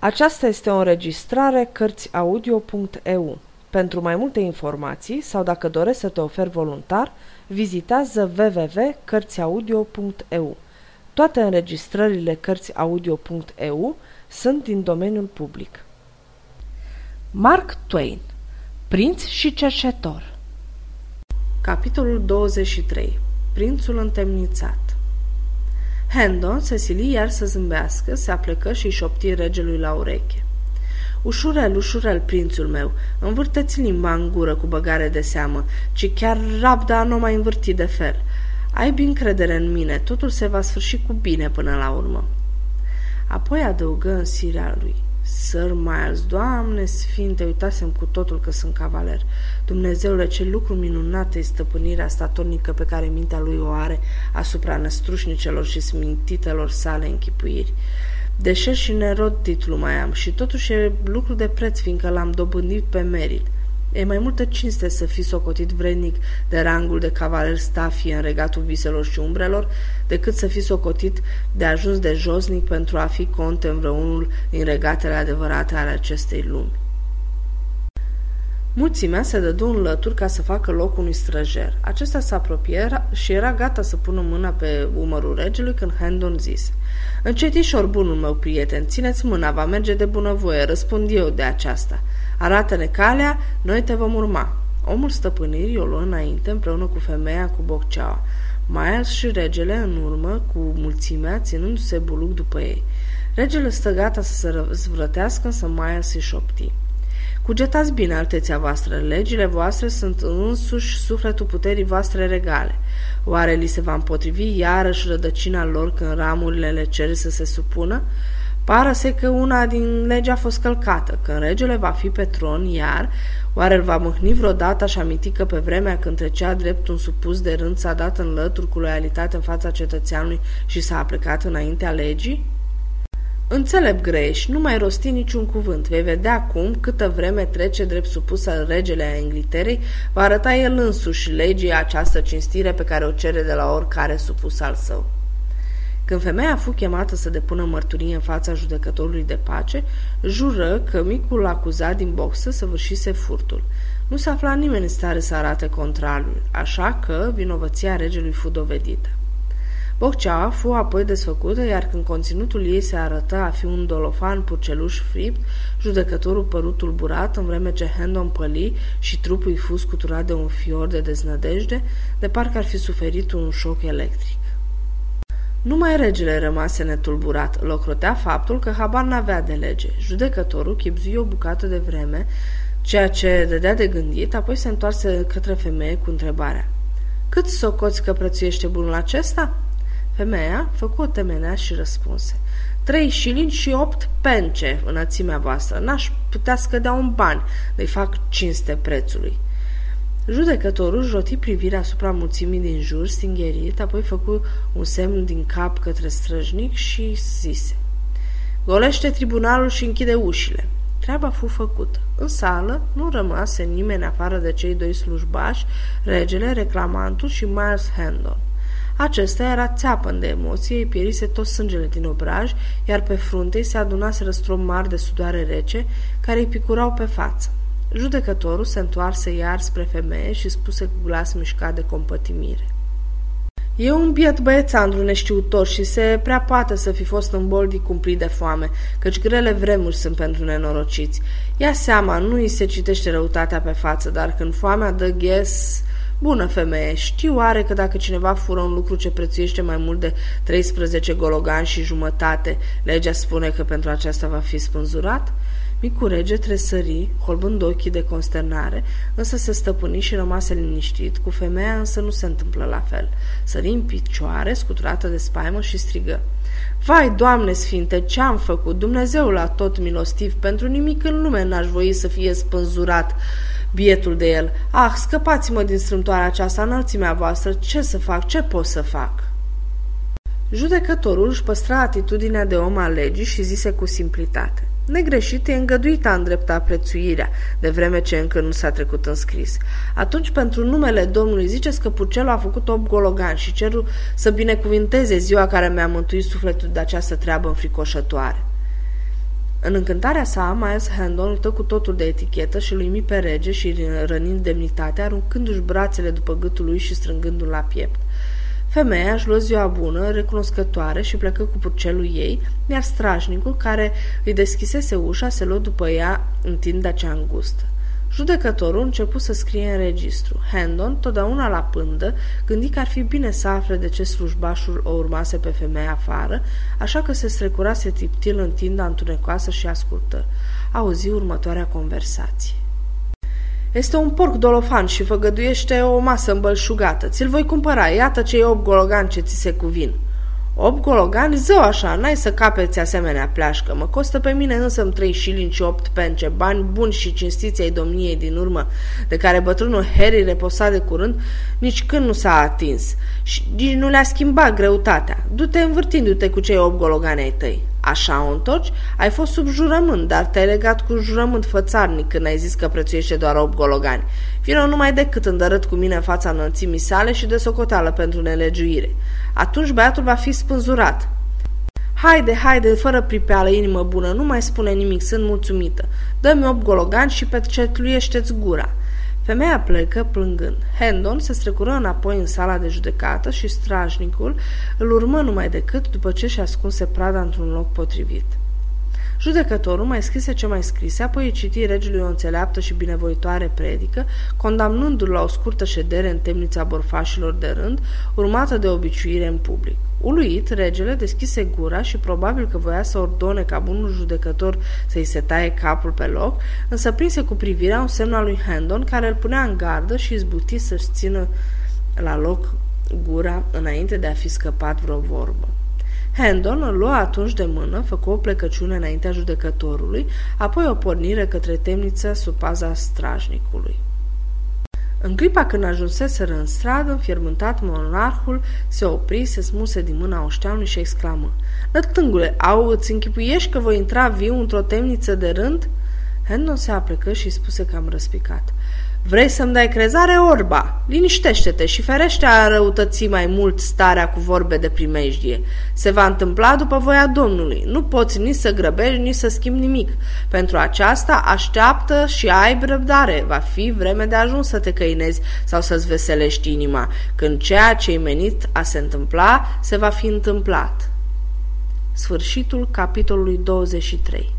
Aceasta este o înregistrare Cărțiaudio.eu. Pentru mai multe informații sau dacă dorești să te oferi voluntar, vizitează www.cărțiaudio.eu. Toate înregistrările Cărțiaudio.eu sunt din domeniul public. Mark Twain Prinț și cercetor Capitolul 23 Prințul întemnițat Hendon se sili iar să zâmbească, se aplecă și șopti regelui la ureche. Ușurel, ușurel, prințul meu, învârteți limba în gură cu băgare de seamă, ci chiar rabda nu mai învârti de fel. Ai bine credere în mine, totul se va sfârși cu bine până la urmă. Apoi adăugă în sirea lui. Sir Miles, Doamne Sfinte, uitasem cu totul că sunt cavaler. Dumnezeule, ce lucru minunat e stăpânirea statornică pe care mintea lui o are asupra năstrușnicelor și smintitelor sale închipuiri. Deși și nerod titlu mai am și totuși e lucru de preț, fiindcă l-am dobândit pe merit. E mai multă cinste să fii socotit vrednic de rangul de cavaler stafie în regatul viselor și umbrelor, decât să fii socotit de ajuns de josnic pentru a fi cont în vreunul din regatele adevărate ale acestei lumi. Mulțimea se dădu în lături ca să facă loc unui străjer. Acesta se apropie și era gata să pună mâna pe umărul regelui când Hendon zise Încetișor, bunul meu prieten, țineți mâna, va merge de bunăvoie, răspund eu de aceasta. Arată-ne calea, noi te vom urma. Omul stăpânirii o luă înainte împreună cu femeia cu bocceaua. Miles și regele în urmă cu mulțimea, ținându-se buluc după ei. Regele stă gata să se răzvrătească, însă Miles îi șopti. Cugetați bine, alteția voastră, legile voastre sunt însuși sufletul puterii voastre regale. Oare li se va împotrivi iarăși rădăcina lor când ramurile le cer să se supună? Pară se că una din lege a fost călcată. Când regele va fi pe tron, iar, oare îl va mâhni vreodată și aminti că pe vremea când trecea drept un supus de rând s-a dat în lături cu loialitate în fața cetățeanului și s-a plecat înaintea legii? Înțeleg greș, nu mai rosti niciun cuvânt. Vei vedea cum, câtă vreme trece drept supus al regele a Ingliterei, va arăta el însuși legii această cinstire pe care o cere de la oricare supus al său. Când femeia a fost chemată să depună mărturie în fața judecătorului de pace, jură că micul acuzat din boxă săvârșise furtul. Nu se afla nimeni în stare să arate contrarul, așa că vinovăția regelui fu dovedită. Boccea fu apoi desfăcută, iar când conținutul ei se arătă a fi un dolofan purceluș fript, judecătorul părut tulburat, în vreme ce Hendon păli și trupul îi fu scuturat de un fior de deznădejde, de parcă ar fi suferit un șoc electric. Numai regele rămase netulburat, locrotea faptul că habar n-avea de lege. Judecătorul chipzui o bucată de vreme, ceea ce dădea de gândit, apoi se întoarse către femeie cu întrebarea. Cât socoți că prețuiește bunul acesta?" Femeia făcu o temenea și răspunse. Trei șilingi și opt pence, înățimea voastră. N-aș putea scădea un bani, de fac cinste prețului. Judecătorul joti privirea asupra mulțimii din jur, stingherit, apoi făcu un semn din cap către străjnic și zise Golește tribunalul și închide ușile. Treaba fu făcută. În sală nu rămase nimeni afară de cei doi slujbași, regele, reclamantul și Miles Hendon. Acesta era țeapăn de emoție, îi pierise tot sângele din obraj, iar pe frunte se adunase răstrom mari de sudoare rece, care îi picurau pe față. Judecătorul se întoarse iar spre femeie și spuse cu glas mișcat de compătimire. E un biet băiețandru neștiutor și se prea poate să fi fost în boldi cumplit de foame, căci grele vremuri sunt pentru nenorociți. Ia seama, nu îi se citește răutatea pe față, dar când foamea dă ghes, Bună femeie, știu oare că dacă cineva fură un lucru ce prețuiește mai mult de 13 gologani și jumătate, legea spune că pentru aceasta va fi spânzurat? Micul rege tresări, holbând ochii de consternare, însă se stăpâni și rămase liniștit, cu femeia însă nu se întâmplă la fel. Sări în picioare, scuturată de spaimă și strigă. Vai, Doamne Sfinte, ce-am făcut? Dumnezeul la tot milostiv, pentru nimic în lume n-aș voi să fie spânzurat bietul de el. Ah, scăpați-mă din strâmtoarea aceasta înălțimea voastră, ce să fac, ce pot să fac? Judecătorul își păstra atitudinea de om al legii și zise cu simplitate. Negreșit e îngăduit a îndrepta prețuirea, de vreme ce încă nu s-a trecut în scris. Atunci, pentru numele Domnului, ziceți că Purcelul a făcut 8 gologan și cerul să binecuvinteze ziua care mi-a mântuit sufletul de această treabă înfricoșătoare. În încântarea sa, Miles Handon uită cu totul de etichetă și lui pe rege și rănind demnitatea, aruncându-și brațele după gâtul lui și strângându-l la piept. Femeia își luă ziua bună, recunoscătoare și plecă cu purcelul ei, iar strajnicul, care îi deschisese ușa, se luă după ea în tinda cea îngustă. Judecătorul început să scrie în registru. Handon, totdeauna la pândă, gândi că ar fi bine să afle de ce slujbașul o urmase pe femeia afară, așa că se strecurase tiptil în tinda întunecoasă și ascultă. Auzi următoarea conversație. Este un porc dolofan și făgăduiește o masă îmbălșugată. Ți-l voi cumpăra, iată cei opt gologan ce ți se cuvin. Opt gologani? Zău așa, n-ai să capeți asemenea pleașcă. Mă costă pe mine însă trei șilin și opt pence, bani buni și cinstiți ai domniei din urmă, de care bătrânul Harry reposa de curând, nici când nu s-a atins și nici nu le-a schimbat greutatea. Du-te învârtindu-te cu cei opt gologani ai tăi. Așa o întorci? Ai fost sub jurământ, dar te-ai legat cu jurământ fățarnic când ai zis că prețuiește doar 8 gologani. Vino numai decât îndărât cu mine în fața înălțimii sale și de socoteală pentru nelegiuire. Atunci băiatul va fi spânzurat. Haide, haide, fără pripeală, inimă bună, nu mai spune nimic, sunt mulțumită. Dă-mi 8 gologani și pecetluiește-ți gura. Femeia plecă plângând. Hendon se strecură înapoi în sala de judecată și strajnicul îl urmă numai decât după ce și ascunse prada într-un loc potrivit. Judecătorul mai scrise ce mai scrise, apoi îi citi regelui o înțeleaptă și binevoitoare predică, condamnându-l la o scurtă ședere în temnița borfașilor de rând, urmată de obiciuire în public. Uluit, regele deschise gura și probabil că voia să ordone ca bunul judecător să-i se taie capul pe loc, însă prinse cu privirea un semn al lui Handon care îl punea în gardă și izbuti să-și țină la loc gura înainte de a fi scăpat vreo vorbă. Handon îl luă atunci de mână, făcu o plecăciune înaintea judecătorului, apoi o pornire către temniță sub paza strajnicului. În clipa când ajunseseră în stradă, înfiermântat monarhul se opri, se smuse din mâna oșteanului și exclamă Nătângule, au, îți închipuiești că voi intra viu într-o temniță de rând?" Hendon se aplecă și spuse că am răspicat. Vrei să-mi dai crezare, orba? Liniștește-te și ferește a răutăți mai mult starea cu vorbe de primejdie. Se va întâmpla după voia Domnului. Nu poți nici să grăbești, nici să schimbi nimic. Pentru aceasta așteaptă și ai răbdare. Va fi vreme de ajuns să te căinezi sau să-ți veselești inima, când ceea ce-i menit a se întâmpla, se va fi întâmplat. Sfârșitul capitolului 23